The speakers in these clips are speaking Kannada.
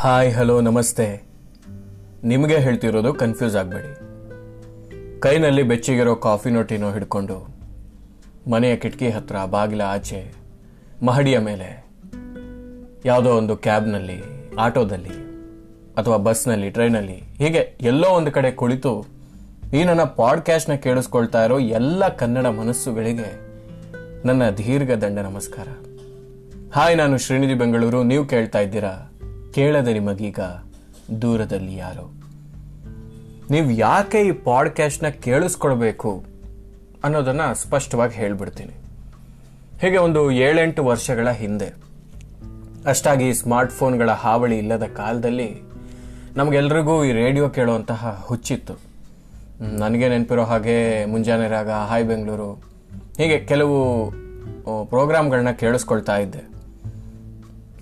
ಹಾಯ್ ಹಲೋ ನಮಸ್ತೆ. ನಿಮಗೆ ಹೇಳ್ತಿರೋದು ಕನ್ಫ್ಯೂಸ್ ಆಗಬೇಡಿ. ಕೈನಲ್ಲಿ ಬೆಚ್ಚಿಗಿರೋ ಕಾಫಿನೋ ಟೀನೋ ಹಿಡ್ಕೊಂಡು ಮನೆಯ ಕಿಟಕಿ ಹತ್ರ ಬಾಗಿಲ ಆಚೆ, ಮಹಡಿಯ ಮೇಲೆ, ಯಾವುದೋ ಒಂದು ಕ್ಯಾಬ್ನಲ್ಲಿ, ಆಟೋದಲ್ಲಿ ಅಥವಾ ಬಸ್ನಲ್ಲಿ ಟ್ರೈನಲ್ಲಿ ಹೀಗೆ ಎಲ್ಲೋ ಒಂದು ಕಡೆ ಕುಳಿತು ಈ ನನ್ನ ಪಾಡ್ಕ್ಯಾಸ್ಟ್ನ ಕೇಳಿಸ್ಕೊಳ್ತಾ ಇರೋ ಎಲ್ಲ ಕನ್ನಡ ಮನಸ್ಸುಗಳಿಗೆ ನನ್ನ ದೀರ್ಘ ದಂಡ ನಮಸ್ಕಾರ. ಹಾಯ್ ನಾನು ಶ್ರೀನಿಧಿ ಬೆಂಗಳೂರು. ನೀವು ಕೇಳ್ತಾ ಇದ್ದೀರಾ ಕೇಳದೆ ನಿಮಗೀಗ ದೂರದಲ್ಲಿ ಯಾರು? ನೀವು ಯಾಕೆ ಈ ಪಾಡ್ಕ್ಯಾಸ್ಟ್ನ ಕೇಳಿಸ್ಕೊಳ್ಬೇಕು ಅನ್ನೋದನ್ನು ಸ್ಪಷ್ಟವಾಗಿ ಹೇಳ್ಬಿಡ್ತೀನಿ. ಹೀಗೆ ಒಂದು ಏಳೆಂಟು ವರ್ಷಗಳ ಹಿಂದೆ, ಅಷ್ಟಾಗಿ ಸ್ಮಾರ್ಟ್ಫೋನ್ಗಳ ಹಾವಳಿ ಇಲ್ಲದ ಕಾಲದಲ್ಲಿ ನಮಗೆಲ್ರಿಗೂ ಈ ರೇಡಿಯೋ ಕೇಳುವಂತಹ ಹುಚ್ಚಿತ್ತು. ನನಗೆ ನೆನಪಿರೋ ಹಾಗೆ ಮುಂಜಾನೆ ರಾಗ, ಹಾಯ್ ಬೆಂಗಳೂರು, ಹೀಗೆ ಕೆಲವು ಪ್ರೋಗ್ರಾಮ್ಗಳನ್ನ ಕೇಳಿಸ್ಕೊಳ್ತಾ ಇದ್ದೆ.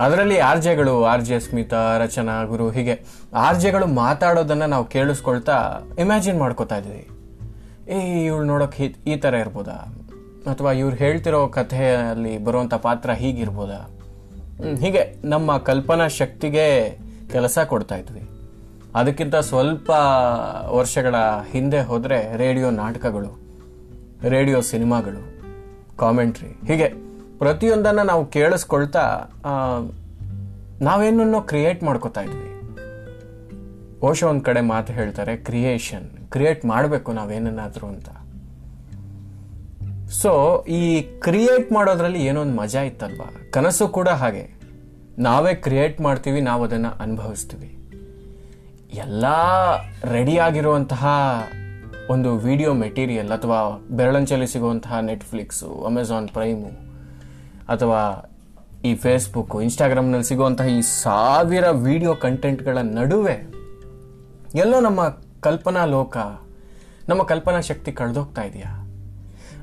ಅದರಲ್ಲಿ ಆರ್ ಜೆಗಳು ಆರ್ ಜೆ ಸ್ಮಿತಾ, ರಚನಾ, ಗುರು ಹೀಗೆ ಆರ್ ಜೆಗಳು ಮಾತಾಡೋದನ್ನ ನಾವು ಕೇಳಿಸ್ಕೊಳ್ತಾ ಇಮ್ಯಾಜಿನ್ ಮಾಡ್ಕೋತಾ ಇದ್ವಿ ಏ, ಇವಳು ನೋಡೋಕೆ ಈ- ಥರ ಇರ್ಬೋದಾ? ಅಥವಾ ಇವ್ರು ಹೇಳ್ತಿರೋ ಕಥೆಯಲ್ಲಿ ಬರುವಂಥ ಪಾತ್ರ ಹೀಗಿರ್ಬೋದಾ? ಹೀಗೆ ನಮ್ಮ ಕಲ್ಪನಾ ಶಕ್ತಿಗೆ ಕೆಲಸ ಕೊಡ್ತಾ ಇದ್ವಿ. ಅದಕ್ಕಿಂತ ಸ್ವಲ್ಪ ವರ್ಷಗಳ ಹಿಂದೆ ಹೋದರೆ ರೇಡಿಯೋ ನಾಟಕಗಳು, ರೇಡಿಯೋ ಸಿನಿಮಾಗಳು, ಕಾಮೆಂಟ್ರಿ, ಹೀಗೆ ಪ್ರತಿಯೊಂದನ್ನು ನಾವು ಕೇಳಿಸ್ಕೊಳ್ತಾ ನಾವೇನನ್ನೋ ಕ್ರಿಯೇಟ್ ಮಾಡ್ಕೋತಾ ಇದ್ವಿ. ಓಶೋ ಒಂದು ಕಡೆ ಮಾತು ಹೇಳ್ತಾರೆ ಕ್ರಿಯೇಷನ್ ಕ್ರಿಯೇಟ್ ಮಾಡಬೇಕು ನಾವೇನನ್ನಾದರೂ ಅಂತ. ಸೊ ಈ ಕ್ರಿಯೇಟ್ ಮಾಡೋದ್ರಲ್ಲಿ ಏನೋ ಒಂದು ಮಜಾ ಇತ್ತಲ್ವಾ? ಕನಸು ಕೂಡ ಹಾಗೆ. ನಾವೇ ಕ್ರಿಯೇಟ್ ಮಾಡ್ತೀವಿ ನಾವು ಅದನ್ನು ಅನುಭವಿಸ್ತೀವಿ. ಎಲ್ಲ ರೆಡಿಯಾಗಿರುವಂತಹ ಒಂದು ವಿಡಿಯೋ ಮೆಟೀರಿಯಲ್ ಅಥವಾ ಬೆರಳಂಚಲ್ಲಿ ಸಿಗುವಂತಹ ನೆಟ್ಫ್ಲಿಕ್ಸು ಅಮೆಝಾನ್ ಪ್ರೈಮು ಅಥವಾ ಈ ಫೇಸ್ಬುಕ್ಕು ಇನ್ಸ್ಟಾಗ್ರಾಮ್ನಲ್ಲಿ ಸಿಗುವಂತಹ ಈ ಸಾವಿರ ವಿಡಿಯೋ ಕಂಟೆಂಟ್ಗಳ ನಡುವೆ ಎಲ್ಲೋ ನಮ್ಮ ಕಲ್ಪನಾ ಲೋಕ, ನಮ್ಮ ಕಲ್ಪನಾ ಶಕ್ತಿ ಕಳೆದೋಗ್ತಾ ಇದೆಯಾ?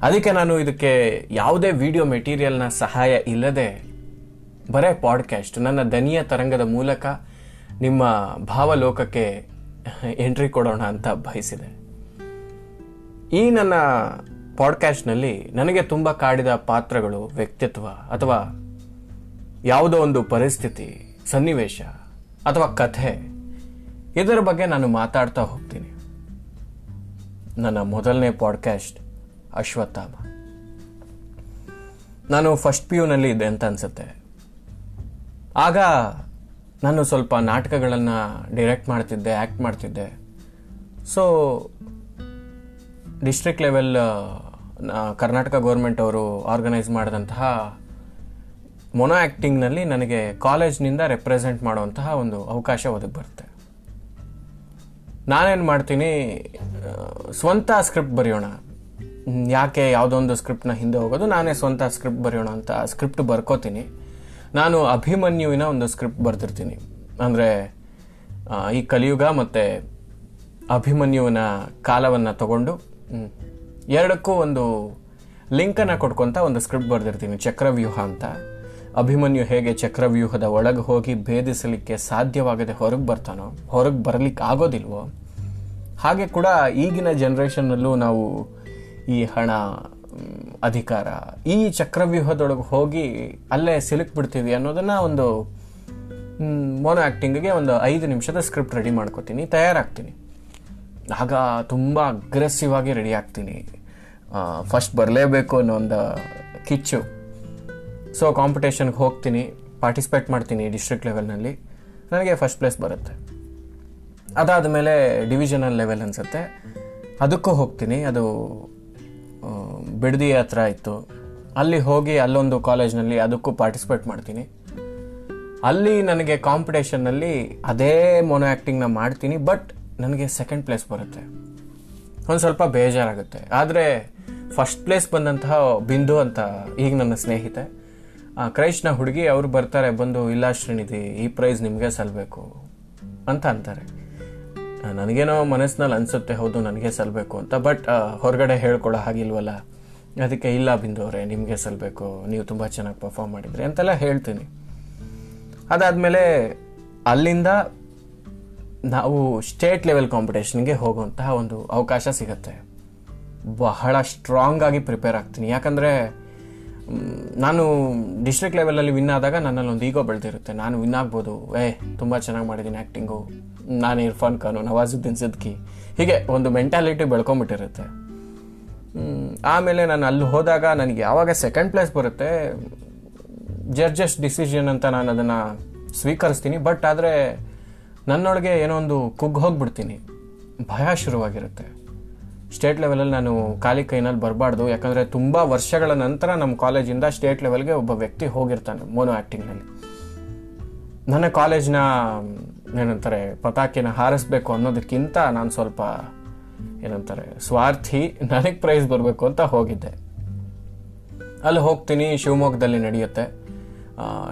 ಅದಕ್ಕೆ ನಾನು ಇದಕ್ಕೆ ಯಾವುದೇ ವಿಡಿಯೋ ಮೆಟೀರಿಯಲ್ನ ಸಹಾಯ ಇಲ್ಲದೆ ಬರೇ ಪಾಡ್ಕ್ಯಾಸ್ಟ್ ನನ್ನ ದನಿಯ ತರಂಗದ ಮೂಲಕ ನಿಮ್ಮ ಭಾವಲೋಕಕ್ಕೆ ಎಂಟ್ರಿ ಕೊಡೋಣ ಅಂತ ಬಯಸಿದೆ. ಈ ನನ್ನ ಪಾಡ್ಕ್ಯಾಸ್ಟ್ನಲ್ಲಿ ನನಗೆ ತುಂಬ ಕಾಡಿದ ಪಾತ್ರಗಳು ವ್ಯಕ್ತಿತ್ವ ಅಥವಾ ಯಾವುದೋ ಒಂದು ಪರಿಸ್ಥಿತಿ, ಸನ್ನಿವೇಶ ಅಥವಾ ಕಥೆ ಇದರ ಬಗ್ಗೆ ನಾನು ಮಾತಾಡ್ತಾ ಹೋಗ್ತೀನಿ. ನನ್ನ ಮೊದಲನೇ ಪಾಡ್ಕ್ಯಾಸ್ಟ್ ಅಶ್ವತ್ಥಾಮ. ನಾನು ಫಸ್ಟ್ ಪಿ ಯುನಲ್ಲಿ ಇದೆ ಅಂತ ಅನಿಸುತ್ತೆ. ಆಗ ನಾನು ಸ್ವಲ್ಪ ನಾಟಕಗಳನ್ನು ಡೈರೆಕ್ಟ್ ಮಾಡ್ತಿದ್ದೆ ಆ್ಯಕ್ಟ್ ಮಾಡ್ತಿದ್ದೆ. So district level Karnataka government ಅವರು ಆರ್ಗನೈಸ್ ಮಾಡಿದಂತಹ ಮೊನೋ ಆ್ಯಕ್ಟಿಂಗ್ನಲ್ಲಿ ನನಗೆ ಕಾಲೇಜ್ನಿಂದ ರೆಪ್ರೆಸೆಂಟ್ ಮಾಡುವಂತಹ ಒಂದು ಅವಕಾಶ ಒದಗಿ ಬರುತ್ತೆ. ನಾನೇನು ಮಾಡ್ತೀನಿ ಸ್ವಂತ ಸ್ಕ್ರಿಪ್ಟ್ ಬರೆಯೋಣ. ಯಾಕೆ ಯಾವುದೋ ಒಂದು ಸ್ಕ್ರಿಪ್ಟ್ನ ಹಿಂದೆ ಹೋಗೋದು, ನಾನೇ ಸ್ವಂತ ಸ್ಕ್ರಿಪ್ಟ್ ಬರೆಯೋಣ ಅಂತ ಸ್ಕ್ರಿಪ್ಟ್ ಬರ್ಕೋತೀನಿ. ನಾನು ಅಭಿಮನ್ಯುವಿನ ಒಂದು ಸ್ಕ್ರಿಪ್ಟ್ ಬರೆದಿರ್ತೀನಿ. ಅಂದರೆ ಈ ಕಲಿಯುಗ ಮತ್ತು ಅಭಿಮನ್ಯುವಿನ ಕಾಲವನ್ನು ತಗೊಂಡು ಎರಡಕ್ಕೂ ಒಂದು ಲಿಂಕನ್ನು ಕೊಟ್ಕೊತ ಒಂದು ಸ್ಕ್ರಿಪ್ಟ್ ಬರೆದಿರ್ತೀನಿ, ಚಕ್ರವ್ಯೂಹ ಅಂತ. ಅಭಿಮನ್ಯು ಹೇಗೆ ಚಕ್ರವ್ಯೂಹದ ಒಳಗೆ ಹೋಗಿ ಭೇದಿಸಲಿಕ್ಕೆ ಸಾಧ್ಯವಾಗದೆ ಹೊರಗೆ ಬರ್ತಾನೋ, ಹೊರಗೆ ಬರಲಿಕ್ಕೆ ಆಗೋದಿಲ್ವೋ? ಹಾಗೆ ಕೂಡ ಈಗಿನ ಜನ್ರೇಷನ್ನಲ್ಲೂ ನಾವು ಈ ಹಣ ಅಧಿಕಾರ, ಈ ಚಕ್ರವ್ಯೂಹದೊಳಗೆ ಹೋಗಿ ಅಲ್ಲೇ ಸಿಲುಕ್ಬಿಡ್ತೀವಿ ಅನ್ನೋದನ್ನು ಒಂದು ಮೋನೋ ಆ್ಯಕ್ಟಿಂಗಿಗೆ ಒಂದು ಐದು ನಿಮಿಷದ ಸ್ಕ್ರಿಪ್ಟ್ ರೆಡಿ ಮಾಡ್ಕೋತೀನಿ, ತಯಾರಾಗ್ತೀನಿ. ಆಗ ತುಂಬ ಅಗ್ರೆಸಿವ್ ಆಗಿ ರೆಡಿ ಆಗ್ತೀನಿ. ಫಸ್ಟ್ ಬರಲೇಬೇಕು ಅನ್ನೋ ಒಂದು ಕಿಚ್ಚು. ಸೊ ಕಾಂಪಿಟೇಷನ್ಗೆ ಹೋಗ್ತೀನಿ ಪಾರ್ಟಿಸಿಪೇಟ್ ಮಾಡ್ತೀನಿ ಡಿಸ್ಟ್ರಿಕ್ಟ್ ಲೆವೆಲ್ನಲ್ಲಿ ನನಗೆ ಫಸ್ಟ್ ಪ್ಲೇಸ್ ಬರುತ್ತೆ. ಅದಾದ ಮೇಲೆ ಡಿವಿಷನಲ್ ಲೆವೆಲ್ ಅನಿಸುತ್ತೆ. ಅದಕ್ಕೂ ಹೋಗ್ತೀನಿ. ಅದು ಬಿಡದಿ ಹತ್ರ ಇತ್ತು ಅಲ್ಲಿ ಹೋಗಿ ಅಲ್ಲೊಂದು ಕಾಲೇಜ್ನಲ್ಲಿ ಅದಕ್ಕೂ ಪಾರ್ಟಿಸಿಪೇಟ್ ಮಾಡ್ತೀನಿ. ಅಲ್ಲಿ ನನಗೆ ಕಾಂಪಿಟೇಷನ್ನಲ್ಲಿ ಅದೇ ಮೊನೋ ಆ್ಯಕ್ಟಿಂಗ್ನ ಮಾಡ್ತೀನಿ ಬಟ್ ನನಗೆ ಸೆಕೆಂಡ್ ಪ್ಲೇಸ್ ಬರುತ್ತೆ. ಒಂದು ಸ್ವಲ್ಪ ಬೇಜಾರಾಗುತ್ತೆ. ಆದರೆ ಫಸ್ಟ್ ಪ್ಲೇಸ್ ಬಂದಂತಹ ಬಿಂದು ಅಂತ ಈಗ ನನ್ನ ಸ್ನೇಹಿತೆ ಕ್ರೈಸ್ಟ್ನ ಹುಡುಗಿ ಅವರು ಬರ್ತಾರೆ, ಬಂದು ಇಲ್ಲ ಶ್ರೀನಿಧಿ, ಈ ಪ್ರೈಸ್ ನಿಮಗೆ ಸಲ್ಲಬೇಕು ಅಂತ ಅಂತಾರೆ. ನನಗೇನೋ ಮನಸ್ಸಿನಲ್ಲಿ ಅನಿಸುತ್ತೆ, ಹೌದು, ನನಗೆ ಸಲ್ಲಬೇಕು ಅಂತ. ಬಟ್ ಹೊರಗಡೆ ಹೇಳ್ಕೊಳ್ಳೋ ಹಾಗಿಲ್ವಲ್ಲ ಅದಕ್ಕೆ ಇಲ್ಲ ಬಿಂದು ಅವರೇ, ನಿಮಗೆ ಸಲ್ಲಬೇಕು ನೀವು ತುಂಬ ಚೆನ್ನಾಗಿ ಪರ್ಫಾರ್ಮ್ ಮಾಡಿದ್ರಿ ಅಂತೆಲ್ಲ ಹೇಳ್ತೀನಿ. ಅದಾದಮೇಲೆ ಅಲ್ಲಿಂದ ನಾವು ಸ್ಟೇಟ್ ಲೆವೆಲ್ ಕಾಂಪಿಟೇಷನ್ಗೆ ಹೋಗುವಂತಹ ಒಂದು ಅವಕಾಶ ಸಿಗುತ್ತೆ. ಬಹಳ ಸ್ಟ್ರಾಂಗ್ ಆಗಿ ಪ್ರಿಪೇರ್ ಆಗ್ತೀನಿ. ಯಾಕಂದರೆ ನಾನು ಡಿಸ್ಟ್ರಿಕ್ಟ್ ಲೆವೆಲಲ್ಲಿ ವಿನ್ ಆದಾಗ ನನ್ನಲ್ಲಿ ಒಂದು ಈಗೋ ಬೆಳೆದಿರುತ್ತೆ. ನಾನು ವಿನ್ ಆಗ್ಬೋದು. ಏ, ತುಂಬ ಚೆನ್ನಾಗಿ ಮಾಡಿದ್ದೀನಿ ಆ್ಯಕ್ಟಿಂಗು ನಾನು ಇರ್ಫಾನ್ ಖಾನು, ನವಾಜುದ್ದೀನ್ ಸಿದ್ಕಿ. ಹೀಗೆ ಒಂದು ಮೆಂಟಾಲಿಟಿ ಬೆಳ್ಕೊಂಬಿಟ್ಟಿರುತ್ತೆ. ಆಮೇಲೆ ನಾನು ಅಲ್ಲಿ ಹೋದಾಗ ನನಗೆ ಯಾವಾಗ ಸೆಕೆಂಡ್ ಪ್ಲೇಸ್ ಬರುತ್ತೆ ಜಡ್ಜಸ್ ಡಿಸಿಷನ್ ಅಂತ ನಾನು ಅದನ್ನು ಸ್ವೀಕರಿಸ್ತೀನಿ. ಬಟ್ ಆದರೆ ನನ್ನೊಳಗೆ ಏನೋ ಒಂದು ಕುಗ್ಗಿ ಹೋಗ್ಬಿಡ್ತೀನಿ. ಭಯ ಶುರುವಾಗಿರುತ್ತೆ. ಸ್ಟೇಟ್ ಲೆವೆಲಲ್ಲಿ ನಾನು ಖಾಲಿ ಕೈನಲ್ಲಿ ಬರಬಾರ್ದು. ಯಾಕಂದರೆ ತುಂಬ ವರ್ಷಗಳ ನಂತರ ನಮ್ಮ ಕಾಲೇಜಿಂದ ಸ್ಟೇಟ್ ಲೆವೆಲ್ಗೆ ಒಬ್ಬ ವ್ಯಕ್ತಿ ಹೋಗಿರ್ತಾನೆ ಮೋನೋ ಆ್ಯಕ್ಟಿಂಗ್ನಲ್ಲಿ ನನ್ನ ಕಾಲೇಜ್ನ ಏನಂತಾರೆ, ಪತಾಕಿನ ಹಾರಿಸ್ಬೇಕು ಅನ್ನೋದಕ್ಕಿಂತ ನಾನು ಸ್ವಲ್ಪ, ಏನಂತಾರೆ, ಸ್ವಾರ್ಥಿ, ನನಗೆ ಪ್ರೈಸ್ ಬರಬೇಕು ಅಂತ ಹೋಗಿದ್ದೆ. ಅಲ್ಲಿ ಹೋಗ್ತೀನಿ, ಶಿವಮೊಗ್ಗದಲ್ಲಿ ನಡೆಯುತ್ತೆ.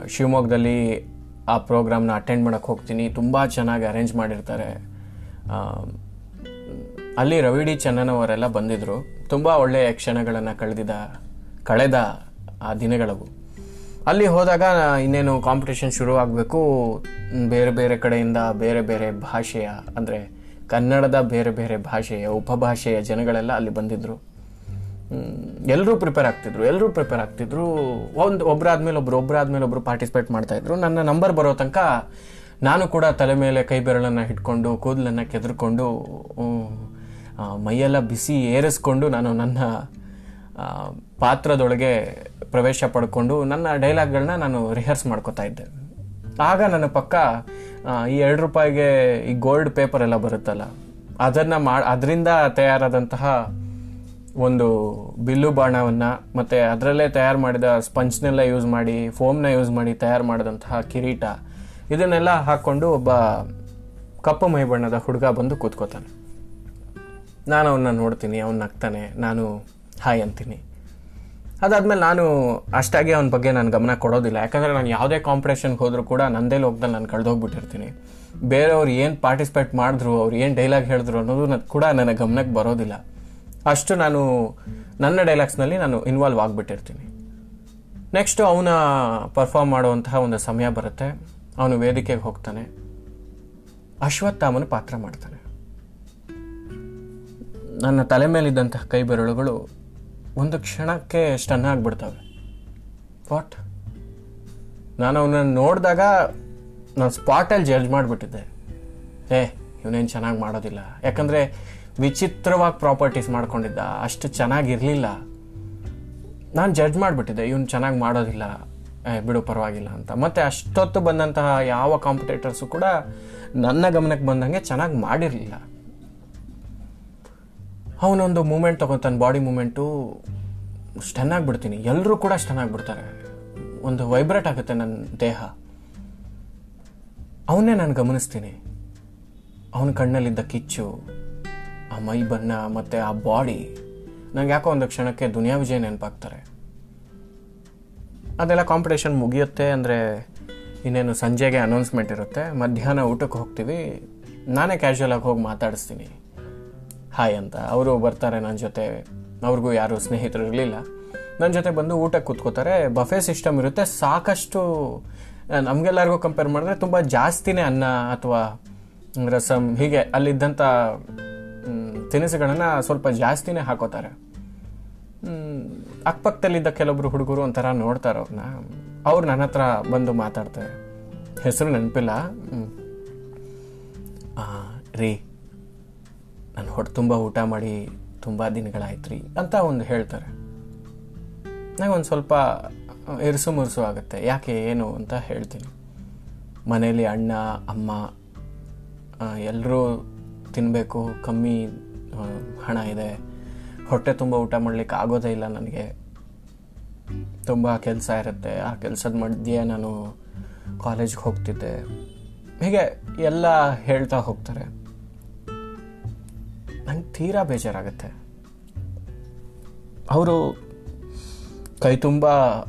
ಶಿವಮೊಗ್ಗದಲ್ಲಿ ಆ ಪ್ರೋಗ್ರಾಮ್ನ ಅಟೆಂಡ್ ಮಾಡೋಕ್ಕೆ ಹೋಗ್ತೀನಿ. ತುಂಬ ಚೆನ್ನಾಗಿ ಅರೇಂಜ್ ಮಾಡಿರ್ತಾರೆ. ಅಲ್ಲಿ ರವಿ ಡಿ ಚನ್ನನ್ ಅವರೆಲ್ಲ ಬಂದಿದ್ರು. ತುಂಬ ಒಳ್ಳೆಯ ಕ್ಷಣಗಳನ್ನು ಕಳೆದಿದ, ಕಳೆದ ಆ ದಿನಗಳವು. ಅಲ್ಲಿ ಹೋದಾಗ ಇನ್ನೇನು ಕಾಂಪಿಟೇಷನ್ ಶುರುವಾಗಬೇಕು. ಬೇರೆ ಬೇರೆ ಕಡೆಯಿಂದ ಬೇರೆ ಬೇರೆ ಭಾಷೆಯ, ಅಂದರೆ ಕನ್ನಡದ ಬೇರೆ ಬೇರೆ ಭಾಷೆಯ, ಉಪಭಾಷೆಯ ಜನಗಳೆಲ್ಲ ಅಲ್ಲಿ ಬಂದಿದ್ರು. ಎಲ್ಲರೂ ಪ್ರಿಪೇರ್ ಆಗ್ತಿದ್ರು ಎಲ್ಲರೂ ಪ್ರಿಪೇರ್ ಆಗ್ತಿದ್ರು. ಒಂದು ಒಬ್ಬರಾದ್ಮೇಲೆ ಒಬ್ರು ಒಬ್ಬರಾದ್ಮೇಲೆ ಒಬ್ಬರು ಪಾರ್ಟಿಸಿಪೇಟ್ ಮಾಡ್ತಾ ಇದ್ರು. ನನ್ನ ನಂಬರ್ ಬರೋ ತನಕ ನಾನು ಕೂಡ ತಲೆ ಮೇಲೆ ಕೈ ಬೆರಳನ್ನು ಹಿಡ್ಕೊಂಡು, ಕೂದಲನ್ನು ಕೆದರ್ಕೊಂಡು ಮೈಯೆಲ್ಲ ಬಿಸಿ ಏರಿಸ್ಕೊಂಡು ನಾನು ನನ್ನ ಪಾತ್ರದೊಳಗೆ ಪ್ರವೇಶ ಪಡ್ಕೊಂಡು ನನ್ನ ಡೈಲಾಗ್ಗಳನ್ನ ನಾನು ರಿಹರ್ಸ್ ಮಾಡ್ಕೋತಾ ಇದ್ದೆ. ಆಗ ನನ್ನ ಪಕ್ಕ ಈ ಎರಡು ರೂಪಾಯಿಗೆ ಈ ಗೋಲ್ಡ್ ಪೇಪರ್ ಎಲ್ಲ ಬರುತ್ತಲ್ಲ, ಅದನ್ನು ಮಾ ಅದರಿಂದ ತಯಾರಾದಂತಹ ಒಂದು ಬಿಲ್ಲು ಬಾಣವನ್ನು ಮತ್ತು ಅದರಲ್ಲೇ ತಯಾರು ಮಾಡಿದ ಸ್ಪಂಜ್ನೆಲ್ಲ ಯೂಸ್ ಮಾಡಿ, ಫೋಮ್ನ ಯೂಸ್ ಮಾಡಿ ತಯಾರು ಮಾಡಿದಂತಹ ಕಿರೀಟ, ಇದನ್ನೆಲ್ಲ ಹಾಕ್ಕೊಂಡು ಒಬ್ಬ ಕಪ್ಪು ಮೈ ಬಣ್ಣದ ಹುಡುಗ ಬಂದು ಕೂತ್ಕೋತಾನೆ. ನಾನು ಅವನ್ನ ನೋಡ್ತೀನಿ, ಅವನು ನಗ್ತಾನೆ, ನಾನು ಹಾಯ್ ಅಂತೀನಿ. ಅದಾದಮೇಲೆ ನಾನು ಅಷ್ಟಾಗಿ ಅವನ ಬಗ್ಗೆ ನಾನು ಗಮನ ಕೊಡೋದಿಲ್ಲ. ಯಾಕಂದರೆ ನಾನು ಯಾವುದೇ ಕಾಂಪಿಟೇಷನ್ಗೆ ಹೋದರೂ ಕೂಡ ನಂದೇ ಲೋಕದಲ್ಲಿ ನಾನು ಕಳೆದೋಗ್ಬಿಟ್ಟಿರ್ತೀನಿ. ಬೇರೆಯವ್ರು ಏನು ಪಾರ್ಟಿಸಿಪೇಟ್ ಮಾಡಿದ್ರು, ಅವ್ರು ಏನು ಡೈಲಾಗ್ ಹೇಳಿದ್ರು ಅನ್ನೋದು ನನ್- ಕೂಡ ನನ್ನ ಗಮನಕ್ಕೆ ಬರೋದಿಲ್ಲ. ಅಷ್ಟು ನಾನು, ನನ್ನ ಡೈಲಾಗ್ಸ್ನಲ್ಲಿ ನಾನು ಇನ್ವಾಲ್ವ್ ಆಗಿಬಿಟ್ಟಿರ್ತೀನಿ. ನೆಕ್ಸ್ಟು ಅವನ ಪರ್ಫಾರ್ಮ್ ಮಾಡುವಂತಹ ಒಂದು ಸಮಯ ಬರುತ್ತೆ. ಅವನು ವೇದಿಕೆಗೆ ಹೋಗ್ತಾನೆ. ಅಶ್ವತ್ಥಾಮನ ಪಾತ್ರ ಮಾಡ್ತಾನೆ. ನನ್ನ ತಲೆ ಮೇಲಿದ್ದಂತಹ ಕೈ ಬೆರಳುಗಳು ಒಂದು ಕ್ಷಣಕ್ಕೆ ಸ್ಟನ್ ಆಗಿಬಿಡ್ತವೆ. ವಾಟ್ ನಾನು ಅವನನ್ನು ನೋಡಿದಾಗ ನಾನು ಸ್ಪಾಟಲ್ಲಿ ಜಡ್ಜ್ ಮಾಡಿಬಿಟ್ಟಿದ್ದೆ. ಏ, ಇವನೇನು ಚೆನ್ನಾಗಿ ಮಾಡೋದಿಲ್ಲ. ಯಾಕಂದರೆ ವಿಚಿತ್ರವಾಗಿ ಪ್ರಾಪರ್ಟೀಸ್ ಮಾಡ್ಕೊಂಡಿದ್ದ. ಅಷ್ಟು ಚೆನ್ನಾಗಿರಲಿಲ್ಲ. ನಾನು ಜಡ್ಜ್ ಮಾಡಿಬಿಟ್ಟಿದ್ದೆ, ಇವನು ಚೆನ್ನಾಗಿ ಮಾಡೋದಿಲ್ಲ. ಬಿಡು, ಪರವಾಗಿಲ್ಲ ಅಂತ. ಮತ್ತು ಅಷ್ಟೊತ್ತು ಬಂದಂತಹ ಯಾವ ಕಾಂಪಿಟೇಟರ್ಸು ಕೂಡ ನನ್ನ ಗಮನಕ್ಕೆ ಬಂದಂಗೆ ಚೆನ್ನಾಗಿ ಮಾಡಿರಲಿಲ್ಲ. ಅವನೊಂದು ಮೂಮೆಂಟ್ ತಗೊತಾನೆ ಬಾಡಿ ಮೂಮೆಂಟು ಸ್ಟನ್ ಬಿಡ್ತೀನಿ ಎಲ್ಲರೂ ಕೂಡ ಸ್ಟನ್ ಬಿಡ್ತಾರೆ ಒಂದು ವೈಬ್ರೇಟ್ ಆಗುತ್ತೆ ನನ್ನ ದೇಹ. ಅವನ್ನೇ ನಾನು ಗಮನಿಸ್ತೀನಿ. ಅವನ ಕಣ್ಣಲ್ಲಿದ್ದ ಕಿಚ್ಚು. ಆ ಮೈ ಬಣ್ಣ ಮತ್ತು ಆ ಬಾಡಿ ನಂಗೆ ಯಾಕೋ ಒಂದು ಕ್ಷಣಕ್ಕೆ ದುನಿಯಾ ವಿಜಯ್ ನೆನಪಾಗ್ತಾರೆ. ಅದೆಲ್ಲ ಕಾಂಪಿಟೇಷನ್ ಮುಗಿಯುತ್ತೆ ಅಂದರೆ ಇನ್ನೇನು ಸಂಜೆಗೆ ಅನೌನ್ಸ್ಮೆಂಟ್ ಇರುತ್ತೆ. ಮಧ್ಯಾಹ್ನ ಊಟಕ್ಕೆ ಹೋಗ್ತೀವಿ. ನಾನೇ ಕ್ಯಾಶುವಲ್ ಆಗಿ ಹೋಗಿ ಮಾತಾಡಿಸ್ತೀನಿ. ಹಾಯ್ ಅಂತ. ಅವರು ಬರ್ತಾರೆ ನನ್ನ ಜೊತೆ. ಅವ್ರಿಗೂ ಯಾರು ಸ್ನೇಹಿತರು ಇರಲಿಲ್ಲ. ನನ್ನ ಜೊತೆ ಬಂದು ಊಟಕ್ಕೆ ಕೂತ್ಕೋತಾರೆ. ಬಫೆ ಸಿಸ್ಟಮ್ ಇರುತ್ತೆ. ಸಾಕಷ್ಟು ನಮಗೆಲ್ಲರಿಗೂ ಕಂಪೇರ್ ಮಾಡಿದ್ರೆ ತುಂಬ ಜಾಸ್ತಿನೇ ಅನ್ನ ಅಥವಾ ರಸಮ್ ಹೀಗೆ ಅಲ್ಲಿದ್ದಂಥ ತಿನಿಸುಗಳನ್ನು ಸ್ವಲ್ಪ ಜಾಸ್ತಿನೇ ಹಾಕೋತಾರೆ. ಅಕ್ಕಪಕ್ಕದಲ್ಲಿದ್ದ ಕೆಲವೊಬ್ರು ಹುಡುಗರು ಒಂಥರ ನೋಡ್ತಾರೆ ಅವ್ರನ್ನ. ಅವ್ರು ನನ್ನ ಹತ್ರ ಬಂದು ಮಾತಾಡ್ತಾರೆ. ಹೆಸರು ನೆನಪಿಲ್ಲ. ರೀ, ನಾನು ಹೊಟ್ಟೆ ತುಂಬ ಊಟ ಮಾಡಿ ತುಂಬ ದಿನಗಳಾಯ್ತು ರೀ ಅಂತ ಒಂದು ಹೇಳ್ತಾರೆ. ನನಗೆ ಒಂದು ಸ್ವಲ್ಪ ಇರಿಸು ಮುರುಸು ಆಗುತ್ತೆ. ಯಾಕೆ, ಏನು ಅಂತ ಹೇಳ್ತೀನಿ. ಮನೇಲಿ ಅಣ್ಣ, ಅಮ್ಮ ಎಲ್ಲರೂ ತಿನ್ನಬೇಕು ಕಮ್ಮಿ ಹಣ ಇದೆ. ಹೊಟ್ಟೆ ತುಂಬ ಊಟ ಮಾಡಲಿಕ್ಕೆ ಆಗೋದೇ ಇಲ್ಲ ನನಗೆ. ತುಂಬ ಕೆಲಸ ಇರುತ್ತೆ. ಆ ಕೆಲಸದ ಮಧ್ಯೆ ನಾನು ಕಾಲೇಜ್ಗೆ ಹೋಗ್ತಿದ್ದೆ. ಹೀಗೆ ಎಲ್ಲ ಹೇಳ್ತಾ ಹೋಗ್ತಾರೆ. ನಂಗೆ ತೀರಾ ಬೇಜಾರಾಗುತ್ತೆ. ಅವರು ಕೈ ತುಂಬ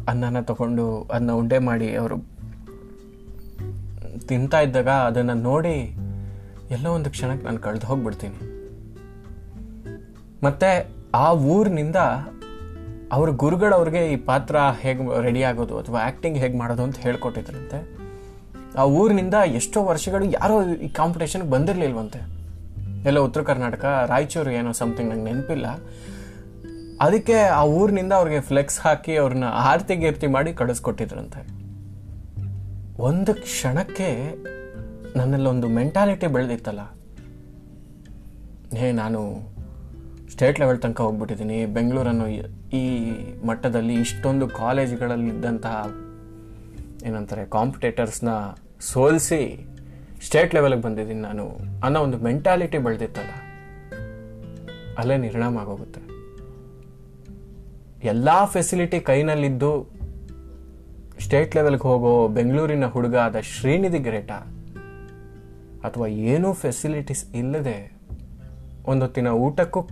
ಅನ್ನನ ತಗೊಂಡು ಅನ್ನ ಉಂಡೆ ಮಾಡಿ ಅವರು ತಿಂತಾ ಇದ್ದಾಗ ಅದನ್ನು ನೋಡಿ ಎಲ್ಲೋ ಒಂದು ಕ್ಷಣಕ್ಕೆ ನಾನು ಕಳೆದು ಹೋಗ್ಬಿಡ್ತೀನಿ. ಮತ್ತೆ ಆ ಊರಿನಿಂದ ಅವ್ರ ಗುರುಗಳವ್ರಿಗೆ ಈ ಪಾತ್ರ ಹೇಗೆ ರೆಡಿ ಆಗೋದು ಅಥವಾ ಆ್ಯಕ್ಟಿಂಗ್ ಹೇಗೆ ಮಾಡೋದು ಅಂತ ಹೇಳ್ಕೊಟ್ಟಿದ್ರಂತೆ. ಆ ಊರಿನಿಂದ ಎಷ್ಟೋ ವರ್ಷಗಳು ಯಾರೋ ಈ ಕಾಂಪಿಟೇಷನ್ಗೆ ಬಂದಿರಲಿಲ್ವಂತೆ. ಎಲ್ಲ ಉತ್ತರ ಕರ್ನಾಟಕ, ರಾಯಚೂರು ಏನೋ ಸಮಥಿಂಗ್ ನಂಗೆ ನೆನಪಿಲ್ಲ. ಅದಕ್ಕೆ ಆ ಊರಿನಿಂದ ಅವ್ರಿಗೆ ಫ್ಲೆಕ್ಸ್ ಹಾಕಿ ಅವ್ರನ್ನ ಆರ್ತಿ ಗೀರ್ತಿ ಮಾಡಿ ಕಳಿಸ್ಕೊಟ್ಟಿದ್ರಂತೆ. ಒಂದು ಕ್ಷಣಕ್ಕೆ ನನ್ನಲ್ಲೊಂದು ಮೆಂಟಾಲಿಟಿ ಬೆಳೆದಿತ್ತಲ್ಲ. ಹೇ, ನಾನು ಸ್ಟೇಟ್ ಲೆವೆಲ್ ತನಕ ಹೋಗ್ಬಿಟ್ಟಿದ್ದೀನಿ. ಬೆಂಗಳೂರನ್ನು ಈ- ಮಟ್ಟದಲ್ಲಿ ಇಷ್ಟೊಂದು ಕಾಲೇಜ್ಗಳಲ್ಲಿದ್ದಂತಹ, ಏನಂತಾರೆ ಕಾಂಪಿಟೇಟರ್ಸ್ನ ಸೋಲಿಸಿ ಸ್ಟೇಟ್ ಲೆವೆಲ್ಗೆ ಬಂದಿದ್ದೀನಿ ನಾನು ಅನ್ನೋ ಒಂದು ಮೆಂಟಾಲಿಟಿ ಬೆಳೆದಿತ್ತಲ್ಲ, ಅಲ್ಲೇ ನಿರ್ಣಾಮ ಆಗೋಗುತ್ತೆ. ಎಲ್ಲ ಫೆಸಿಲಿಟಿ ಕೈನಲ್ಲಿದ್ದು ಸ್ಟೇಟ್ ಲೆವೆಲ್ಗೆ ಹೋಗೋ ಬೆಂಗಳೂರಿನ ಹುಡುಗ ಆದ ಶ್ರೀನಿಧಿ ಗ್ರೇಟ, ಅಥವಾ ಏನೂ ಫೆಸಿಲಿಟೀಸ್ ಇಲ್ಲದೆ ಒಂದೊತ್ತಿನ ಊಟಕ್ಕೂ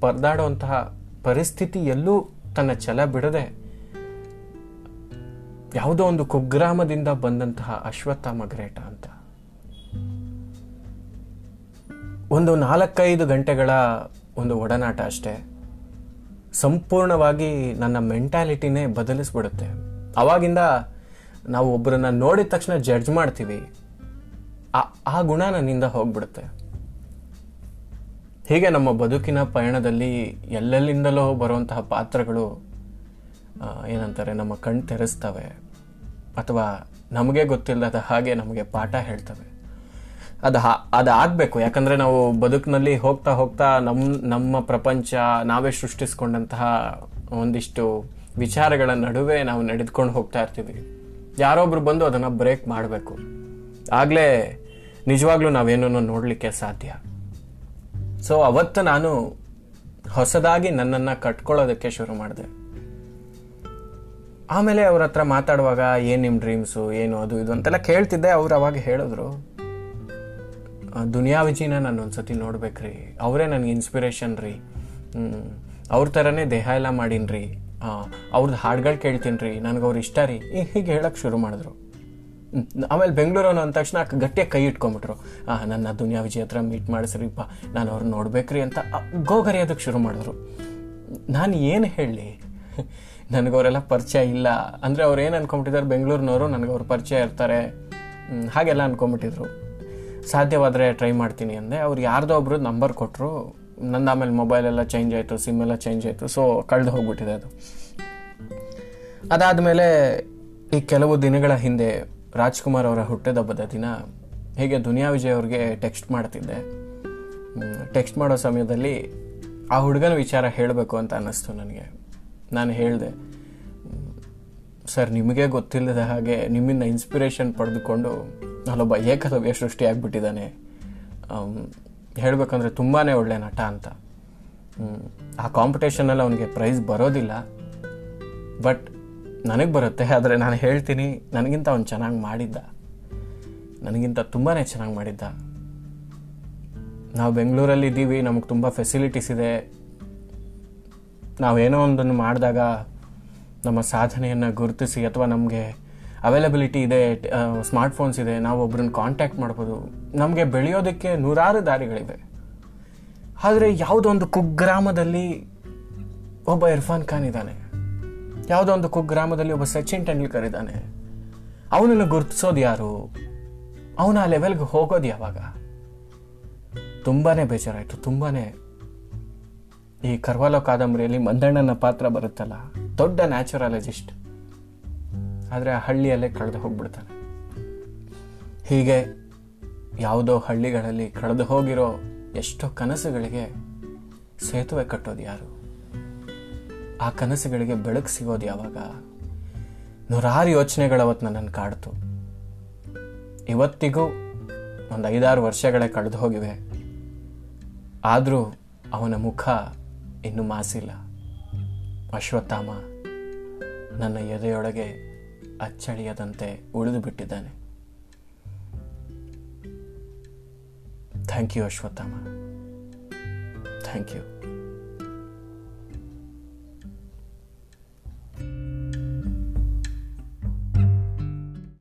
ಪರದಾಡುವಂತಹ ಪರಿಸ್ಥಿತಿ ಎಲ್ಲೂ ತನ್ನ ಛಲ ಬಿಡದೆ ಯಾವುದೋ ಒಂದು ಕುಗ್ರಾಮದಿಂದ ಬಂದಂತಹ ಅಶ್ವತ್ಥಾಮ ಗ್ರೇಟ ಅಂತ. ಒಂದು ನಾಲ್ಕೈದು ಗಂಟೆಗಳ ಒಂದು ಒಡನಾಟ ಅಷ್ಟೇ. ಸಂಪೂರ್ಣವಾಗಿ ನನ್ನ ಮೆಂಟಾಲಿಟಿನೇ ಬದಲಿಸ್ಬಿಡುತ್ತೆ. ಅವಾಗಿಂದ ನಾವು ಒಬ್ಬರನ್ನ ನೋಡಿದ ತಕ್ಷಣ ಜಡ್ಜ್ ಮಾಡ್ತೀವಿ. ಆ- ಆ ಗುಣ ನನ್ನಿಂದ ಹೋಗ್ಬಿಡುತ್ತೆ. ಹೀಗೆ ನಮ್ಮ ಬದುಕಿನ ಪಯಣದಲ್ಲಿ ಎಲ್ಲೆಲ್ಲಿಂದಲೋ ಬರುವಂತಹ ಪಾತ್ರಗಳು ಏನಂತಾರೆ, ನಮ್ಮ ಕಣ್ ತೆರೆಸ್ತವೆ ಅಥವಾ ನಮಗೆ ಗೊತ್ತಿಲ್ಲದ ಹಾಗೆ ನಮಗೆ ಪಾಠ ಹೇಳ್ತವೆ. ಅದು ಹಾ- ಅದು ಆಗಬೇಕು. ಯಾಕಂದರೆ ನಾವು ಬದುಕಿನಲ್ಲಿ ಹೋಗ್ತಾ ಹೋಗ್ತಾ ನಮ್ಮ ನಮ್ಮ ಪ್ರಪಂಚ, ನಾವೇ ಸೃಷ್ಟಿಸ್ಕೊಂಡಂತಹ ಒಂದಿಷ್ಟು ವಿಚಾರಗಳ ನಡುವೆ ನಾವು ನಡೆದುಕೊಂಡು ಹೋಗ್ತಾ ಇರ್ತೀವಿ. ಯಾರೊಬ್ರು ಬಂದು ಅದನ್ನು ಬ್ರೇಕ್ ಮಾಡಬೇಕು. ಆಗಲೇ ನಿಜವಾಗ್ಲೂ ನಾವೇನೋ ನೋಡಲಿಕ್ಕೆ ಸಾಧ್ಯ? ಸೊ ಅವತ್ತು ನಾನು ಹೊಸದಾಗಿ ನನ್ನನ್ನು ಕಟ್ಕೊಳ್ಳೋದಕ್ಕೆ ಶುರು ಮಾಡಿದೆ. ಆಮೇಲೆ ಅವ್ರ ಹತ್ರ ಮಾತಾಡುವಾಗ, ಏನು ನಿಮ್ಮ ಡ್ರೀಮ್ಸು ಏನು ಅದು, ಇದು? ಅಂತೆಲ್ಲ ಕೇಳ್ತಿದ್ದೆ. ಅವ್ರು ಅವಾಗ ಹೇಳಿದ್ರು ದುನಿಯಾ ವಿಜಿನ ನಾನು ಒಂದ್ಸತಿ ನೋಡ್ಬೇಕ್ರಿ. ಅವರೇ ನನಗೆ ಇನ್ಸ್ಪಿರೇಷನ್ ರೀ. ಅವ್ರ ಥರನೇ ದೇಹ ಎಲ್ಲ ಮಾಡೀನಿ ರೀ ಅವ್ರದ್ದು ಹಾಡುಗಳು ಕೇಳ್ತೀನಿ ರೀ ನನಗೆ ಅವ್ರು ಇಷ್ಟ ರೀ. ಹೀಗೆ ಹೇಳಕ್ಕೆ ಶುರು ಮಾಡಿದ್ರು. ಆಮೇಲೆ ಬೆಂಗಳೂರು ಅಂದ ತಕ್ಷಣ ಗಟ್ಟಿಯಾಗಿ ಕೈ ಇಟ್ಕೊಂಬಿಟ್ರು ನನ್ನ ದುನಿಯಾ ವಿಜಯ್ ಹತ್ರ ಮೀಟ್ ಮಾಡಿಸ್ರಿಪ್ಪ, ನಾನು ಅವ್ರನ್ನ ನೋಡ್ಬೇಕ್ರಿ ಅಂತ ಗೋಗರಿಯೋದಕ್ಕೆ ಶುರು ಮಾಡಿದ್ರು. ನಾನು ಏನು ಹೇಳಲಿ ನನಗೆ ಅವರೆಲ್ಲ ಪರಿಚಯ ಇಲ್ಲ. ಅಂದರೆ ಅವ್ರು ಏನು ಅನ್ಕೊಂಬಿಟ್ಟಿದ್ದಾರೆ ಬೆಂಗಳೂರಿನವರು ನನಗೆ ಪರಿಚಯ ಇರ್ತಾರೆ. ಹಾಗೆಲ್ಲ ಅಂದ್ಕೊಂಬಿಟ್ಟಿದ್ರು ಸಾಧ್ಯವಾದರೆ ಟ್ರೈ ಮಾಡ್ತೀನಿ ಅಂದೆ. ಅವ್ರು ಯಾರ್ದೋ ಒಬ್ಬರು ನಂಬರ್ ಕೊಟ್ಟರು ನಂದು ಆಮೇಲೆ ಮೊಬೈಲ್ ಎಲ್ಲ ಚೇಂಜ್ ಆಯಿತು ಸಿಮ್ ಎಲ್ಲ ಚೇಂಜ್ ಆಯಿತು ಸೊ ಕಳೆದು ಹೋಗ್ಬಿಟ್ಟಿದೆ ಅದು. ಅದಾದಮೇಲೆ ಈ ಕೆಲವು ದಿನಗಳ ಹಿಂದೆ ರಾಜ್ಕುಮಾರ್ ಅವರ ಹುಟ್ಟಿದಬ್ಬದ ದಿನ ಹೀಗೆ ದುನಿಯಾ ವಿಜಯ್ ಅವ್ರಿಗೆ ಟೆಕ್ಸ್ಟ್ ಮಾಡ್ತಿದ್ದೆ. ಟೆಕ್ಸ್ಟ್ ಮಾಡೋ ಸಮಯದಲ್ಲಿ ಆ ಹುಡುಗನ ವಿಚಾರ ಹೇಳಬೇಕು ಅಂತ ಅನ್ನಿಸ್ತು ನನಗೆ. ನಾನು ಹೇಳಿದೆ ಸರ್, ನಿಮಗೆ ಗೊತ್ತಿಲ್ಲದ ಹಾಗೆ ನಿಮ್ಮಿಂದ ಇನ್ಸ್ಪಿರೇಷನ್ ಪಡೆದುಕೊಂಡು ನಾನೊಬ್ಬ ಏಕಲವ್ಯ ಸೃಷ್ಟಿಯಾಗ್ಬಿಟ್ಟಿದ್ದಾನೆ ಹೇಳಬೇಕಂದ್ರೆ ತುಂಬಾ ಒಳ್ಳೆ ನಟ ಅಂತ. ಆ ಕಾಂಪಿಟೇಷನಲ್ಲಿ ಅವನಿಗೆ ಪ್ರೈಸ್ ಬರೋದಿಲ್ಲ. ಬಟ್ ನನಗೆ ಬರುತ್ತೆ, ಆದರೆ ನಾನು ಹೇಳ್ತೀನಿ, ನನಗಿಂತ ಅವನು ಚೆನ್ನಾಗಿ ಮಾಡಿದ್ದ. ನನಗಿಂತ ತುಂಬಾ ಚೆನ್ನಾಗಿ ಮಾಡಿದ್ದ. ನಾವು ಬೆಂಗಳೂರಲ್ಲಿ ಇದ್ದೀವಿ, ನಮಗೆ ತುಂಬ ಫೆಸಿಲಿಟೀಸ್ ಇದೆ. ನಾವೇನೋ ಒಂದನ್ನು ಮಾಡಿದಾಗ ನಮ್ಮ ಸಾಧನೆಯನ್ನು ಗುರುತಿಸಿ ಅಥವಾ ನಮಗೆ ಅವೈಲಬಿಲಿಟಿ ಇದೆ ಸ್ಮಾರ್ಟ್ಫೋನ್ಸ್ ಇದೆ, ನಾವು ಒಬ್ರನ್ನ ಕಾಂಟ್ಯಾಕ್ಟ್ ಮಾಡ್ಬೋದು. ನಮಗೆ ಬೆಳೆಯೋದಕ್ಕೆ ನೂರಾರು ದಾರಿಗಳಿವೆ. ಆದರೆ ಯಾವುದೋ ಒಂದು ಕುಗ್ರಾಮದಲ್ಲಿ ಒಬ್ಬ ಇರ್ಫಾನ್ ಖಾನ್ ಇದ್ದಾನೆ. ಯಾವುದೋ ಒಂದು ಕುಗ್ರಾಮದಲ್ಲಿ ಒಬ್ಬ ಸಚಿನ್ ತೆಂಡೂಲ್ಕರ್ ಇದ್ದಾನೆ. ಅವನನ್ನು ಗುರುತಿಸೋದು ಯಾರು? ಅವನು ಆ ಲೆವೆಲ್ಗೆ ಹೋಗೋದು ಯಾವಾಗ? ತುಂಬಾ ಬೇಜಾರಾಯಿತು, ತುಂಬಾನೇ. ಈ ಕರ್ವಾಲೋ ಕಾದಂಬರಿಯಲ್ಲಿ ಮಂದಣ್ಣನ ಪಾತ್ರ ಬರುತ್ತಲ್ಲ, ದೊಡ್ಡ ನ್ಯಾಚುರಾಲಜಿಸ್ಟ್ ಆದರೆ ಆ ಹಳ್ಳಿಯಲ್ಲೇ ಕಳೆದು ಹೋಗ್ಬಿಡ್ತಾನೆ. ಹೀಗೆ ಯಾವುದೋ ಹಳ್ಳಿಗಳಲ್ಲಿ ಕಳೆದು ಹೋಗಿರೋ ಎಷ್ಟೋ ಕನಸುಗಳಿಗೆ ಸೇತುವೆ ಕಟ್ಟೋದು ಯಾರು? ಆ ಕನಸುಗಳಿಗೆ ಬೆಳಕು ಸಿಗೋದು ಯಾವಾಗ? ನೂರಾರು ಯೋಚನೆಗಳು ಅವತ್ತು ನನ್ನನ್ನು ಕಾಡ್ತು. ಇವತ್ತಿಗೂ ಒಂದು ಐದಾರು ವರ್ಷಗಳೇ ಕಳೆದು ಹೋಗಿವೆ. ಆದರೂ ಅವನ ಮುಖ ಇನ್ನು ಮಾಸಿಲ್ಲ. ಅಶ್ವತ್ಥಾಮ ನನ್ನ ಎದೆಯೊಳಗೆ ಅಚ್ಚಳಿಯದಂತೆ ಉಳಿದು ಬಿಟ್ಟಿದ್ದಾನೆ. Thank you Ashwatthama. Thank you.